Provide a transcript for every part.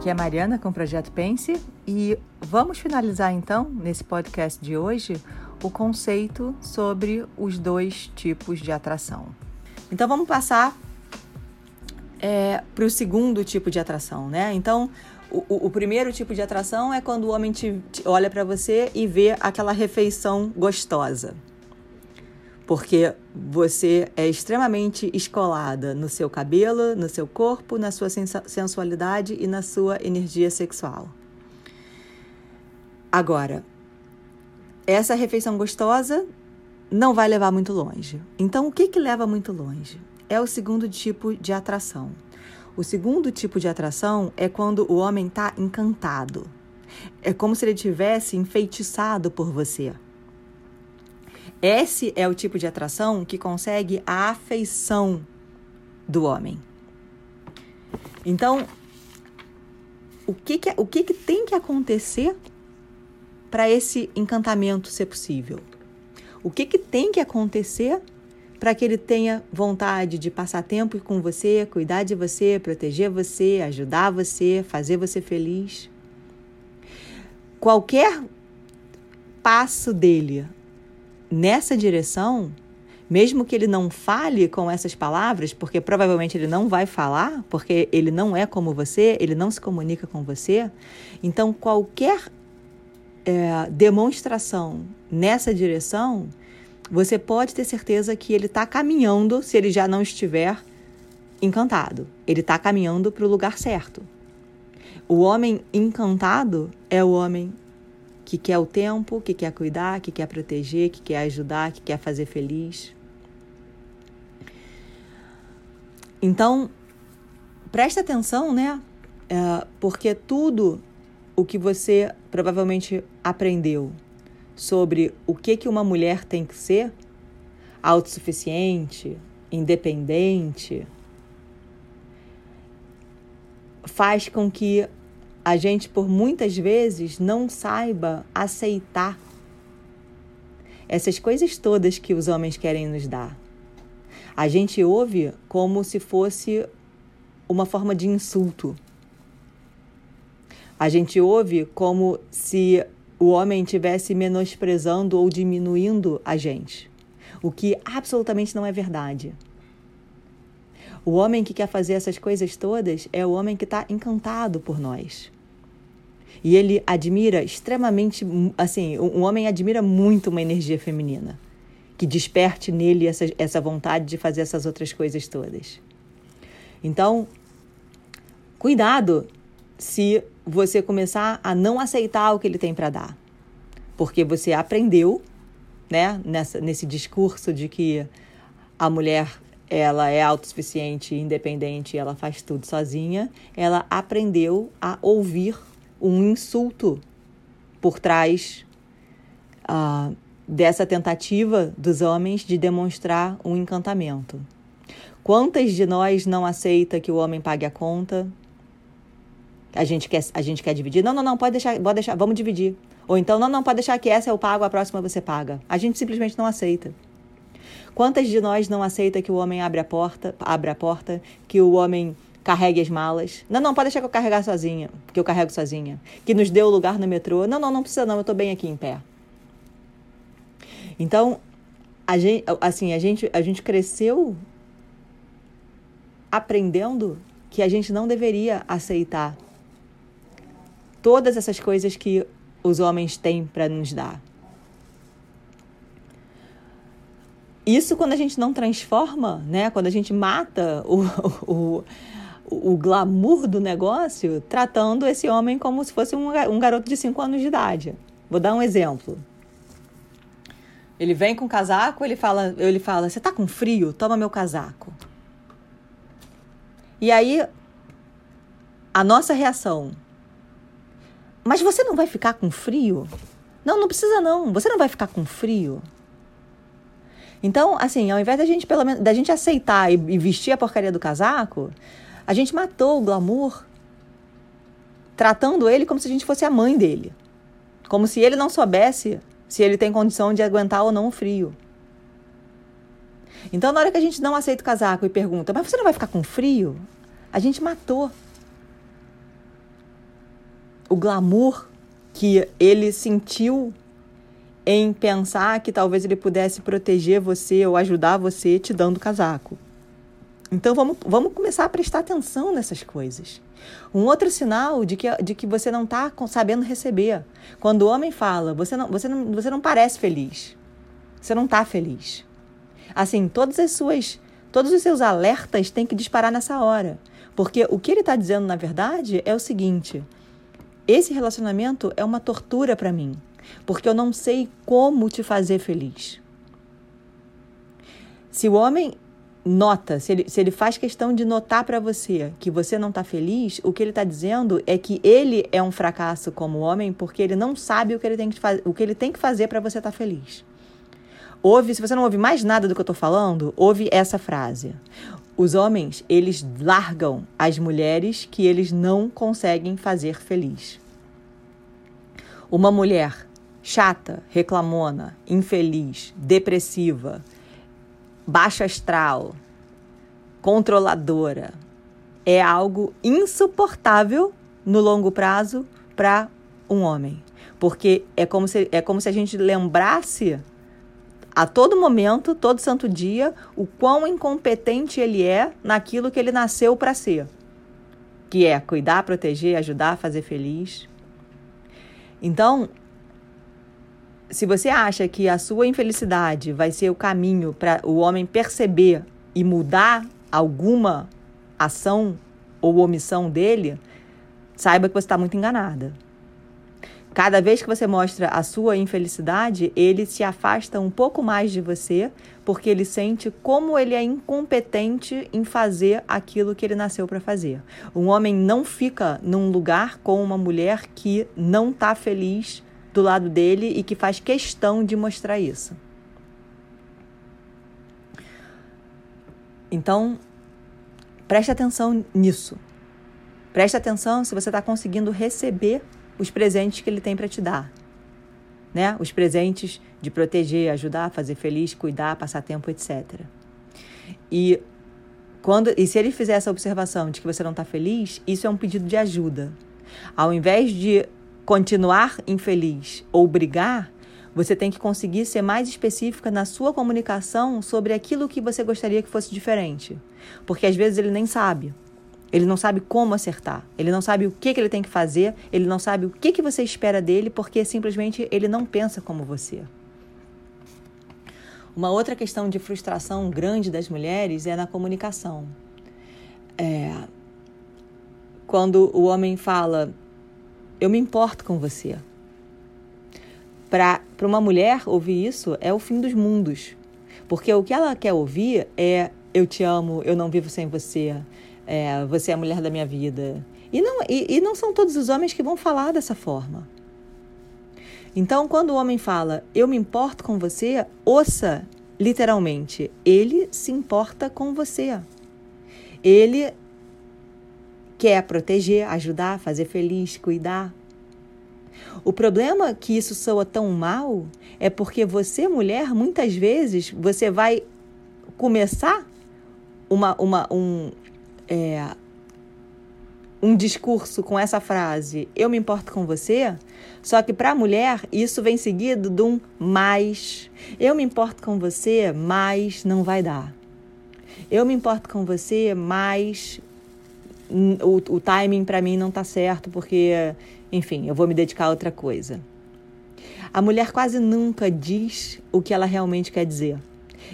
Aqui é a Mariana com o Projeto Pense e vamos finalizar então, nesse podcast de hoje, o conceito sobre os dois tipos de atração. Então vamos passar é, para o segundo tipo de atração, né? Então, o, o, primeiro tipo de atração é quando o homem te, te olha para você e vê aquela refeição gostosa. Porque você é extremamente escolada no seu cabelo, no seu corpo, na sua sensualidade e na sua energia sexual. Agora, essa refeição gostosa não vai levar muito longe. Então, o que, que leva muito longe? É o segundo tipo de atração. O segundo tipo de atração é quando o homem está encantado. É como se ele tivesse enfeitiçado por você. Esse é o tipo de atração que consegue a afeição do homem. Então, o que, que, o que, que tem que acontecer para esse encantamento ser possível? O que, que tem que acontecer para que ele tenha vontade de passar tempo com você, cuidar de você, proteger você, ajudar você, fazer você feliz? Qualquer passo dele nessa direção, mesmo que ele não fale com essas palavras, porque provavelmente ele não vai falar, porque ele não é como você, ele não se comunica com você, então qualquer é, demonstração nessa direção, você pode ter certeza que ele está caminhando, se ele já não estiver encantado. Ele está caminhando para o lugar certo. O homem encantado é o homem que quer o tempo, que quer cuidar, que quer proteger, que quer ajudar, que quer fazer feliz. Então, presta atenção, né? É, porque tudo o que você provavelmente aprendeu sobre o que, que uma mulher tem que ser, autossuficiente, independente, faz com que a gente, por muitas vezes, não saiba aceitar essas coisas todas que os homens querem nos dar. A gente ouve como se fosse uma forma de insulto. A gente ouve como se o homem estivesse menosprezando ou diminuindo a gente, o que absolutamente não é verdade. O homem que quer fazer essas coisas todas é o homem que está encantado por nós. E ele admira extremamente, assim, um homem admira muito uma energia feminina, que desperte nele essa, essa vontade de fazer essas outras coisas todas. Então, cuidado se você começar a não aceitar o que ele tem para dar. Porque você aprendeu, né, nessa, nesse discurso de que a mulher ela é autossuficiente, independente, ela faz tudo sozinha, ela aprendeu a ouvir um insulto por trás uh, dessa tentativa dos homens de demonstrar um encantamento. Quantas de nós não aceita que o homem pague a conta, a gente quer, a gente quer dividir. Não, não, não, pode deixar, pode deixar, vamos dividir. Ou então, não, não, pode deixar que essa eu pago, a próxima você paga. A gente simplesmente não aceita. Quantas de nós não aceita que o homem abre a porta, abre a porta, que o homem carregue as malas? Não, não, pode deixar que eu carregar sozinha, que eu carrego sozinha. Que nos dê o lugar no metrô. Não, não, não precisa não, eu estou bem aqui em pé. Então, a gente, assim, a gente, a gente cresceu aprendendo que a gente não deveria aceitar todas essas coisas que os homens têm para nos dar. Isso quando a gente não transforma, né? Quando a gente mata o, o, o glamour do negócio, tratando esse homem como se fosse um, um garoto de 5 anos de idade. Vou dar um exemplo. Ele vem com casaco, ele fala, ele fala: "Você tá com frio? Toma meu casaco". E aí a nossa reação mas você não vai ficar com frio? Não, não precisa não. Você não vai ficar com frio. Então, assim, ao invés da gente, pelo menos, da gente aceitar e, e vestir a porcaria do casaco, a gente matou o glamour tratando ele como se a gente fosse a mãe dele. Como se ele não soubesse se ele tem condição de aguentar ou não o frio. Então, na hora que a gente não aceita o casaco e pergunta, mas você não vai ficar com frio? A gente matou o glamour que ele sentiu em pensar que talvez ele pudesse proteger você ou ajudar você te dando casaco. Então vamos, vamos começar a prestar atenção nessas coisas. Um outro sinal de que, de que você não está sabendo receber. Quando o homem fala, você não, você não, você não parece feliz. Você não está feliz. Assim, todas as suas, todos os seus alertas têm que disparar nessa hora. Porque o que ele está dizendo, na verdade, é o seguinte: esse relacionamento é uma tortura para mim. Porque eu não sei como te fazer feliz. Se o homem nota, se ele, se ele faz questão de notar para você que você não está feliz, o que ele está dizendo é que ele é um fracasso como homem porque ele não sabe o que ele tem que, o que, ele tem que fazer para você estar tá feliz. Ouve, se você não ouve mais nada do que eu estou falando, ouve essa frase. Os homens, eles largam as mulheres que eles não conseguem fazer feliz. Uma mulher chata, reclamona, infeliz, depressiva, baixa astral, controladora, é algo insuportável no longo prazo para um homem. Porque é como, se, é como se a gente lembrasse a todo momento, todo santo dia, o quão incompetente ele é naquilo que ele nasceu para ser. Que é cuidar, proteger, ajudar, fazer feliz. Então, se você acha que a sua infelicidade vai ser o caminho para o homem perceber e mudar alguma ação ou omissão dele, saiba que você está muito enganada. Cada vez que você mostra a sua infelicidade, ele se afasta um pouco mais de você, porque ele sente como ele é incompetente em fazer aquilo que ele nasceu para fazer. Um homem não fica num lugar com uma mulher que não está feliz do lado dele e que faz questão de mostrar isso. Então, preste atenção nisso. Preste atenção se você está conseguindo receber os presentes que ele tem para te dar. Né? Os presentes de proteger, ajudar, fazer feliz, cuidar, passar tempo, etc. E quando e se ele fizer essa observação de que você não está feliz, isso é um pedido de ajuda. Ao invés de continuar infeliz ou brigar, você tem que conseguir ser mais específica na sua comunicação sobre aquilo que você gostaria que fosse diferente. Porque às vezes ele nem sabe. Ele não sabe como acertar. Ele não sabe o que, que ele tem que fazer. Ele não sabe o que, que você espera dele, porque simplesmente ele não pensa como você. Uma outra questão de frustração grande das mulheres é na comunicação. É, quando o homem fala, eu me importo com você. Para uma mulher ouvir isso é o fim dos mundos. Porque o que ela quer ouvir é eu te amo, eu não vivo sem você, é, você é a mulher da minha vida. E não, e, e não são todos os homens que vão falar dessa forma. Então, quando o homem fala eu me importo com você, ouça literalmente, ele se importa com você. Ele quer proteger, ajudar, fazer feliz, cuidar. O problema que isso soa tão mal é porque você, mulher, muitas vezes você vai começar uma, uma, um, é, um discurso com essa frase, eu me importo com você, só que para a mulher isso vem seguido de um mais. Eu me importo com você, mas não vai dar. Eu me importo com você, mas o, o timing para mim não está certo, porque, enfim, eu vou me dedicar a outra coisa. A mulher quase nunca diz o que ela realmente quer dizer.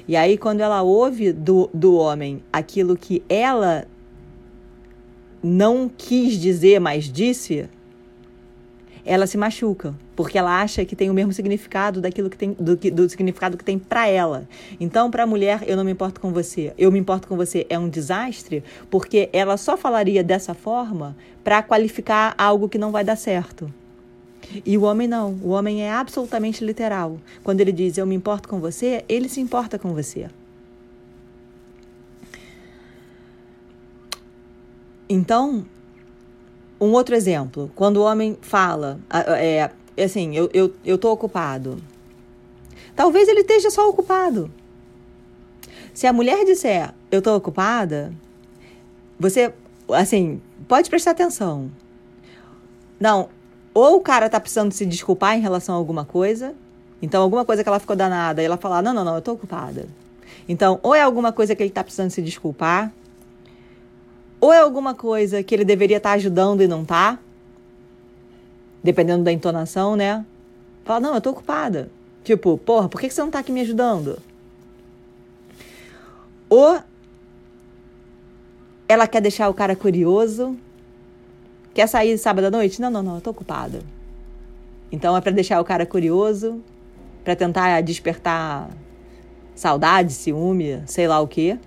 E aí, quando ela ouve do, do homem aquilo que ela não quis dizer, mas disse, ela se machuca, porque ela acha que tem o mesmo significado daquilo que tem do, do significado que tem para ela. Então, para a mulher, eu não me importo com você, eu me importo com você é um desastre, porque ela só falaria dessa forma para qualificar algo que não vai dar certo. E o homem não, o homem é absolutamente literal. Quando ele diz eu me importo com você, ele se importa com você. Então, um outro exemplo, quando o homem fala, é, assim, eu, eu, eu tô ocupado. Talvez ele esteja só ocupado. Se a mulher disser, eu tô ocupada, você, assim, pode prestar atenção. Não, ou o cara tá precisando se desculpar em relação a alguma coisa, então alguma coisa que ela ficou danada, e ela fala: "Não, não, não, eu tô ocupada". Então, ou é alguma coisa que ele tá precisando se desculpar, ou é alguma coisa que ele deveria estar tá ajudando e não tá, dependendo da entonação, né? Fala: "Não, eu tô ocupada". Tipo, porra, por que você não tá aqui me ajudando? Ou ela quer deixar o cara curioso. Quer sair sábado à noite? Não, não, não, eu tô ocupada. Então é para deixar o cara curioso, para tentar despertar saudade, ciúme, sei lá o quê.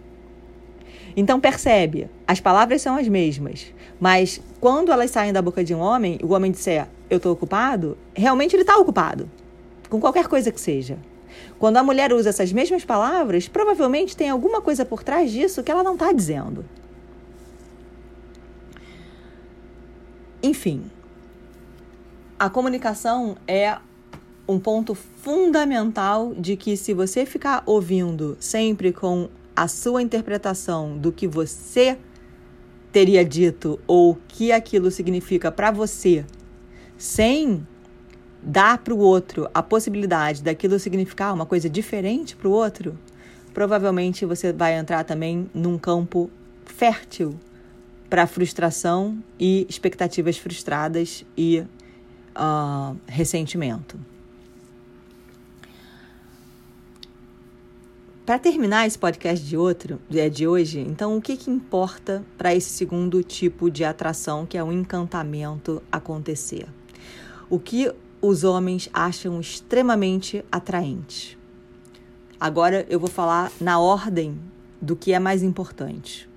Então percebe, as palavras são as mesmas, mas quando elas saem da boca de um homem, o homem disser eu tô ocupado, realmente ele está ocupado, com qualquer coisa que seja. Quando a mulher usa essas mesmas palavras, provavelmente tem alguma coisa por trás disso que ela não está dizendo. Enfim, a comunicação é um ponto fundamental de que se você ficar ouvindo sempre com a sua interpretação do que você teria dito ou que aquilo significa para você, sem dar para o outro a possibilidade daquilo significar uma coisa diferente para o outro, provavelmente você vai entrar também num campo fértil para frustração e expectativas frustradas e uh, ressentimento. Para terminar esse podcast de outro, é, de hoje, então o que, que importa para esse segundo tipo de atração, que é o encantamento, acontecer? O que os homens acham extremamente atraente? Agora eu vou falar na ordem do que é mais importante.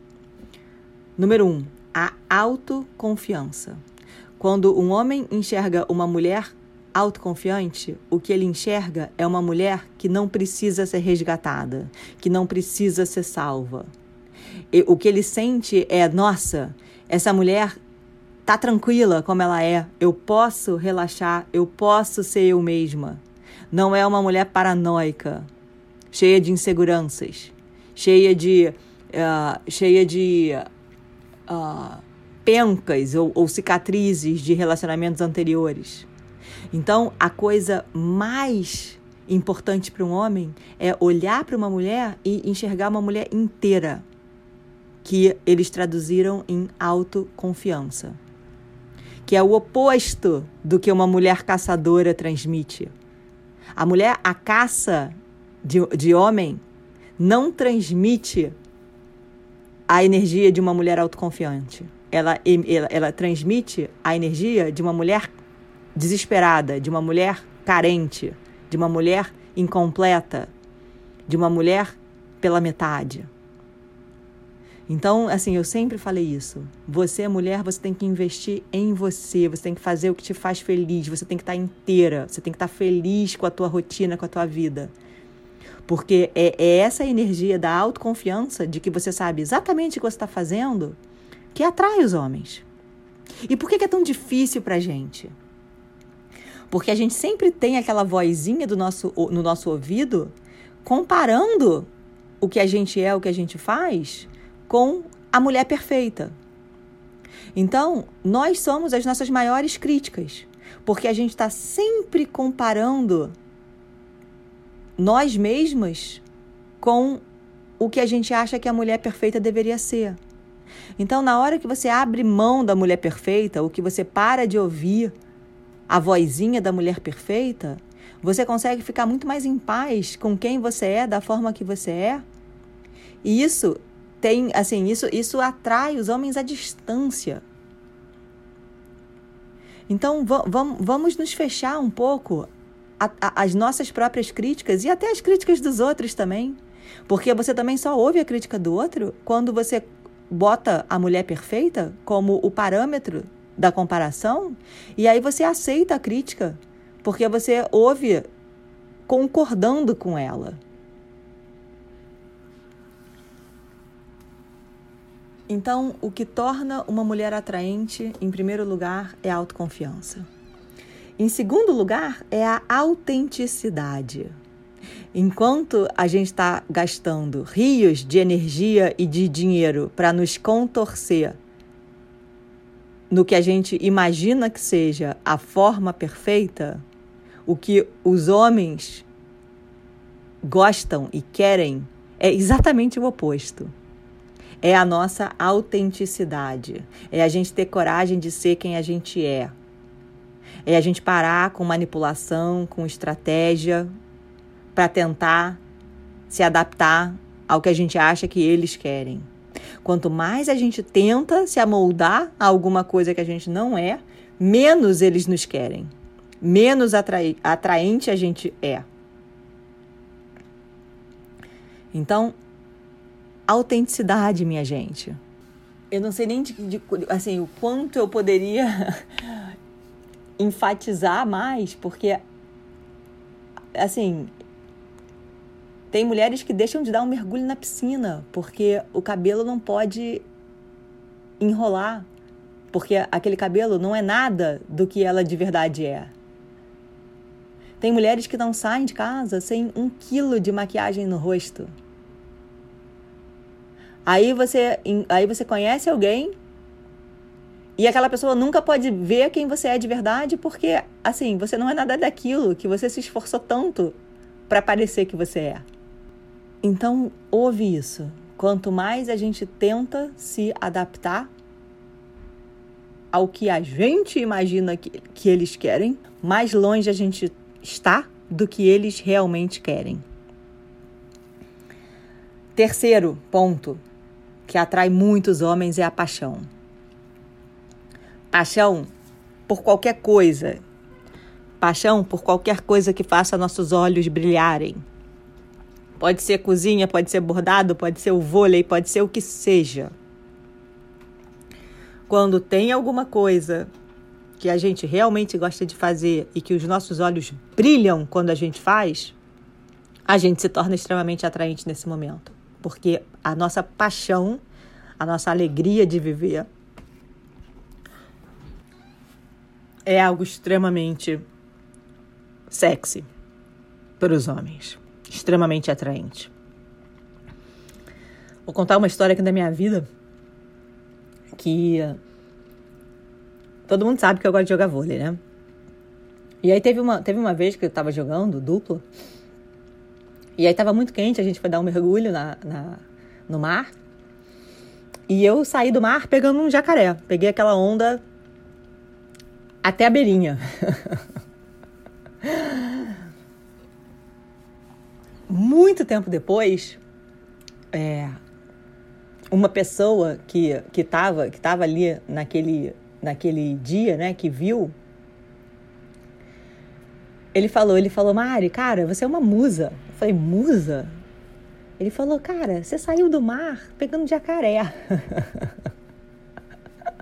Número um, a autoconfiança. Quando um homem enxerga uma mulher autoconfiante, o que ele enxerga é uma mulher que não precisa ser resgatada, que não precisa ser salva. E o que ele sente é: nossa, essa mulher tá tranquila como ela é, eu posso relaxar, eu posso ser eu mesma. Não é uma mulher paranoica, cheia de inseguranças, cheia de, uh, cheia de uh, pencas ou, ou cicatrizes de relacionamentos anteriores. Então, a coisa mais importante para um homem é olhar para uma mulher e enxergar uma mulher inteira, que eles traduziram em autoconfiança, que é o oposto do que uma mulher caçadora transmite. A mulher, a caça de, de homem, não transmite a energia de uma mulher autoconfiante. Ela, ela, ela transmite a energia de uma mulher desesperada, de uma mulher carente, de uma mulher incompleta, de uma mulher pela metade. Então, assim, eu sempre falei isso. Você, mulher, você tem que investir em você, você tem que fazer o que te faz feliz, você tem que estar inteira, você tem que estar feliz com a tua rotina, com a tua vida. Porque é, é essa energia da autoconfiança, de que você sabe exatamente o que você está fazendo, que atrai os homens. E por que, que é tão difícil para a gente? Porque a gente sempre tem aquela vozinha do nosso, no nosso ouvido comparando o que a gente é, o que a gente faz, com a mulher perfeita. Então, nós somos as nossas maiores críticas, porque a gente está sempre comparando nós mesmas com o que a gente acha que a mulher perfeita deveria ser. Então, na hora que você abre mão da mulher perfeita, ou que você para de ouvir a vozinha da mulher perfeita, você consegue ficar muito mais em paz com quem você é, da forma que você é. E isso tem, assim, isso, isso atrai os homens à distância. Então, vamos nos fechar um pouco as nossas próprias críticas e até as críticas dos outros também. Porque você também só ouve a crítica do outro quando você bota a mulher perfeita como o parâmetro da comparação e aí você aceita a crítica, porque você ouve concordando com ela. Então, o que torna uma mulher atraente, em primeiro lugar, é a autoconfiança. Em segundo lugar, é a autenticidade. Enquanto a gente está gastando rios de energia e de dinheiro para nos contorcer no que a gente imagina que seja a forma perfeita, o que os homens gostam e querem é exatamente o oposto. É a nossa autenticidade. É a gente ter coragem de ser quem a gente é. É a gente parar com manipulação, com estratégia, para tentar se adaptar ao que a gente acha que eles querem. Quanto mais a gente tenta se amoldar a alguma coisa que a gente não é, menos eles nos querem, menos atrai atraente a gente é. Então, autenticidade, minha gente. Eu não sei nem de, de, assim o quanto eu poderia enfatizar mais, porque assim tem mulheres que deixam de dar um mergulho na piscina porque o cabelo não pode enrolar, porque aquele cabelo não é nada do que ela de verdade é. Tem mulheres que não saem de casa sem um quilo de maquiagem no rosto. Aí você, aí você conhece alguém e aquela pessoa nunca pode ver quem você é de verdade porque, assim, você não é nada daquilo que você se esforçou tanto para parecer que você é. Então, ouve isso. Quanto mais a gente tenta se adaptar ao que a gente imagina que, que eles querem, mais longe a gente está do que eles realmente querem. Terceiro ponto que atrai muitos homens é a paixão. Paixão por qualquer coisa. Paixão por qualquer coisa que faça nossos olhos brilharem Pode ser cozinha, pode ser bordado, pode ser o vôlei, pode ser o que seja. Quando tem alguma coisa que a gente realmente gosta de fazer e que os nossos olhos brilham quando a gente faz, a gente se torna extremamente atraente nesse momento. Porque a nossa paixão, a nossa alegria de viver é algo extremamente sexy para os homens extremamente atraente. Vou contar uma história aqui da minha vida que todo mundo sabe que eu gosto de jogar vôlei, né? E aí teve uma, teve uma vez que eu tava jogando duplo e aí tava muito quente, a gente foi dar um mergulho na, na, no mar e eu saí do mar pegando um jacaré. Peguei aquela onda até a beirinha. muito tempo depois, é, uma pessoa que que estava que tava ali naquele naquele dia, né, que viu, ele falou, ele falou, Mari, cara, você é uma musa. Eu falei, musa? Ele falou, cara, você saiu do mar pegando jacaré.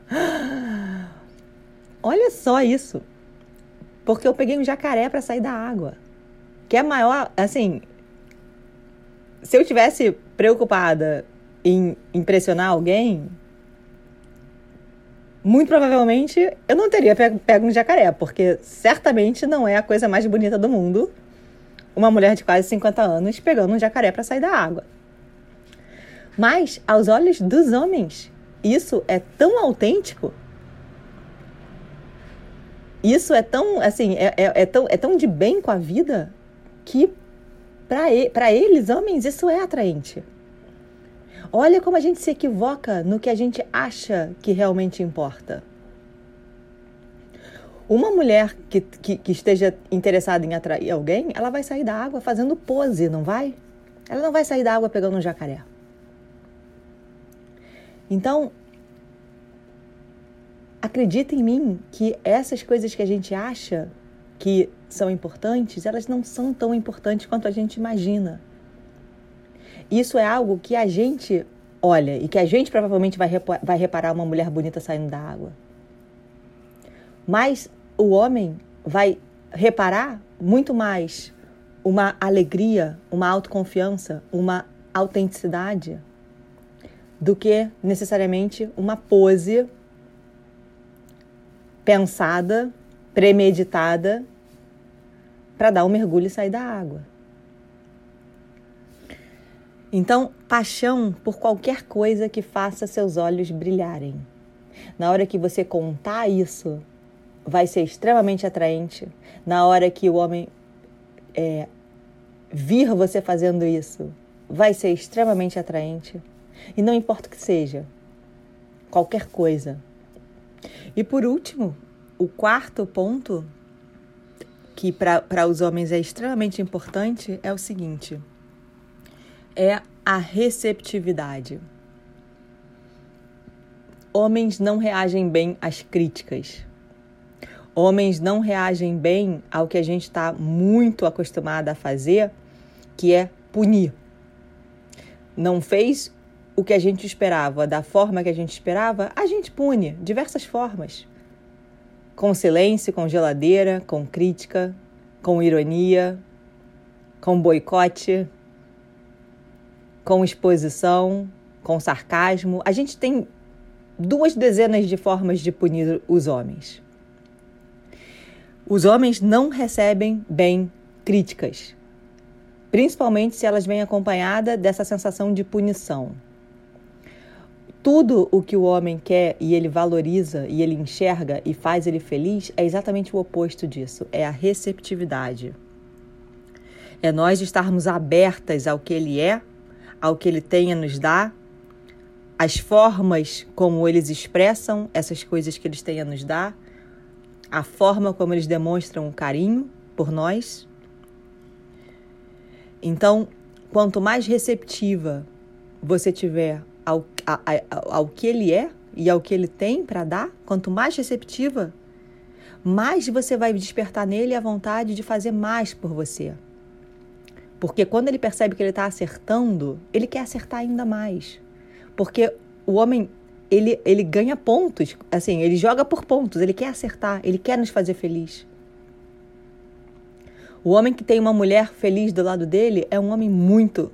Olha só isso. Porque eu peguei um jacaré para sair da água. Que é maior, assim, se eu tivesse preocupada em impressionar alguém, muito provavelmente eu não teria pego um jacaré, porque certamente não é a coisa mais bonita do mundo uma mulher de quase 50 anos pegando um jacaré para sair da água. Mas, aos olhos dos homens, isso é tão autêntico. Isso é tão, assim, é, é, é tão, é tão de bem com a vida que para eles, homens, isso é atraente. Olha como a gente se equivoca no que a gente acha que realmente importa. Uma mulher que, que, que, esteja interessada em atrair alguém, ela vai sair da água fazendo pose, não vai? Ela não vai sair da água pegando um jacaré. Então, acredita em mim que essas coisas que a gente acha que são importantes, elas não são tão importantes quanto a gente imagina. Isso é algo que a gente olha e que a gente provavelmente vai, vai reparar uma mulher bonita saindo da água. Mas o homem vai reparar muito mais uma alegria, uma autoconfiança, uma autenticidade do que necessariamente uma pose pensada premeditada para dar um mergulho e sair da água. Então, paixão por qualquer coisa que faça seus olhos brilharem. Na hora que você contar isso, vai ser extremamente atraente. Na hora que o homem é, vir você fazendo isso, vai ser extremamente atraente. E não importa o que seja, qualquer coisa. E por último, o quarto ponto, que para os homens é extremamente importante, é o seguinte: é a receptividade. Homens não reagem bem às críticas. Homens não reagem bem ao que a gente está muito acostumado a fazer, que é punir. Não fez o que a gente esperava da forma que a gente esperava, a gente pune diversas formas. Com silêncio, com geladeira, com crítica, com ironia, com boicote, com exposição, com sarcasmo. A gente tem duas dezenas de formas de punir os homens. Os homens não recebem bem críticas, principalmente se elas vêm acompanhadas dessa sensação de punição. Tudo o que o homem quer e ele valoriza e ele enxerga e faz ele feliz é exatamente o oposto disso, é a receptividade. É nós estarmos abertas ao que ele é, ao que ele tem a nos dar, as formas como eles expressam essas coisas que eles têm a nos dar, a forma como eles demonstram carinho por nós. Então, quanto mais receptiva você tiver ao, a, a, ao que ele é e ao que ele tem para dar, quanto mais receptiva, mais você vai despertar nele a vontade de fazer mais por você. Porque quando ele percebe que ele está acertando, ele quer acertar ainda mais. Porque o homem, ele, ele ganha pontos, assim, ele joga por pontos, ele quer acertar, ele quer nos fazer feliz. O homem que tem uma mulher feliz do lado dele é um homem muito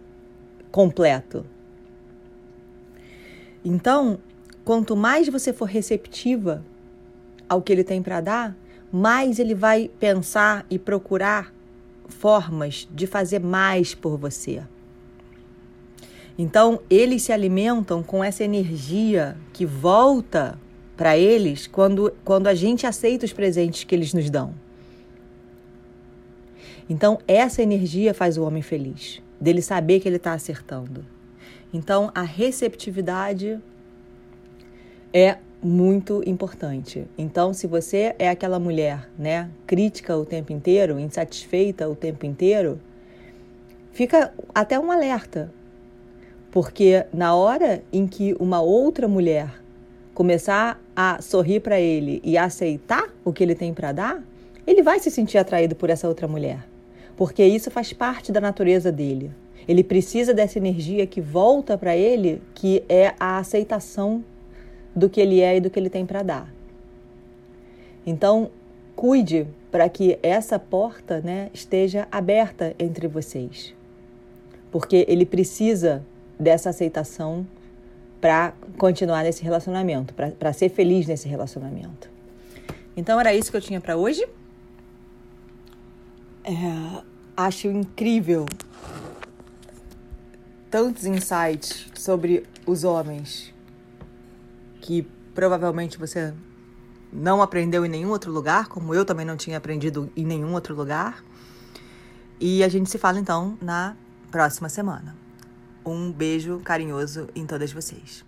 completo. Então, quanto mais você for receptiva ao que ele tem para dar, mais ele vai pensar e procurar formas de fazer mais por você. Então, eles se alimentam com essa energia que volta para eles quando, quando a gente aceita os presentes que eles nos dão. Então, essa energia faz o homem feliz, dele saber que ele está acertando. Então, a receptividade é muito importante. Então, se você é aquela mulher, né, crítica o tempo inteiro, insatisfeita o tempo inteiro, fica até um alerta. Porque na hora em que uma outra mulher começar a sorrir para ele e aceitar o que ele tem para dar, ele vai se sentir atraído por essa outra mulher. Porque isso faz parte da natureza dele. Ele precisa dessa energia que volta para ele, que é a aceitação do que ele é e do que ele tem para dar. Então, cuide para que essa porta né, esteja aberta entre vocês. Porque ele precisa dessa aceitação para continuar nesse relacionamento, para ser feliz nesse relacionamento. Então, era isso que eu tinha para hoje. É, acho incrível tantos insights sobre os homens que provavelmente você não aprendeu em nenhum outro lugar, como eu também não tinha aprendido em nenhum outro lugar. E a gente se fala então na próxima semana. Um beijo carinhoso em todas vocês.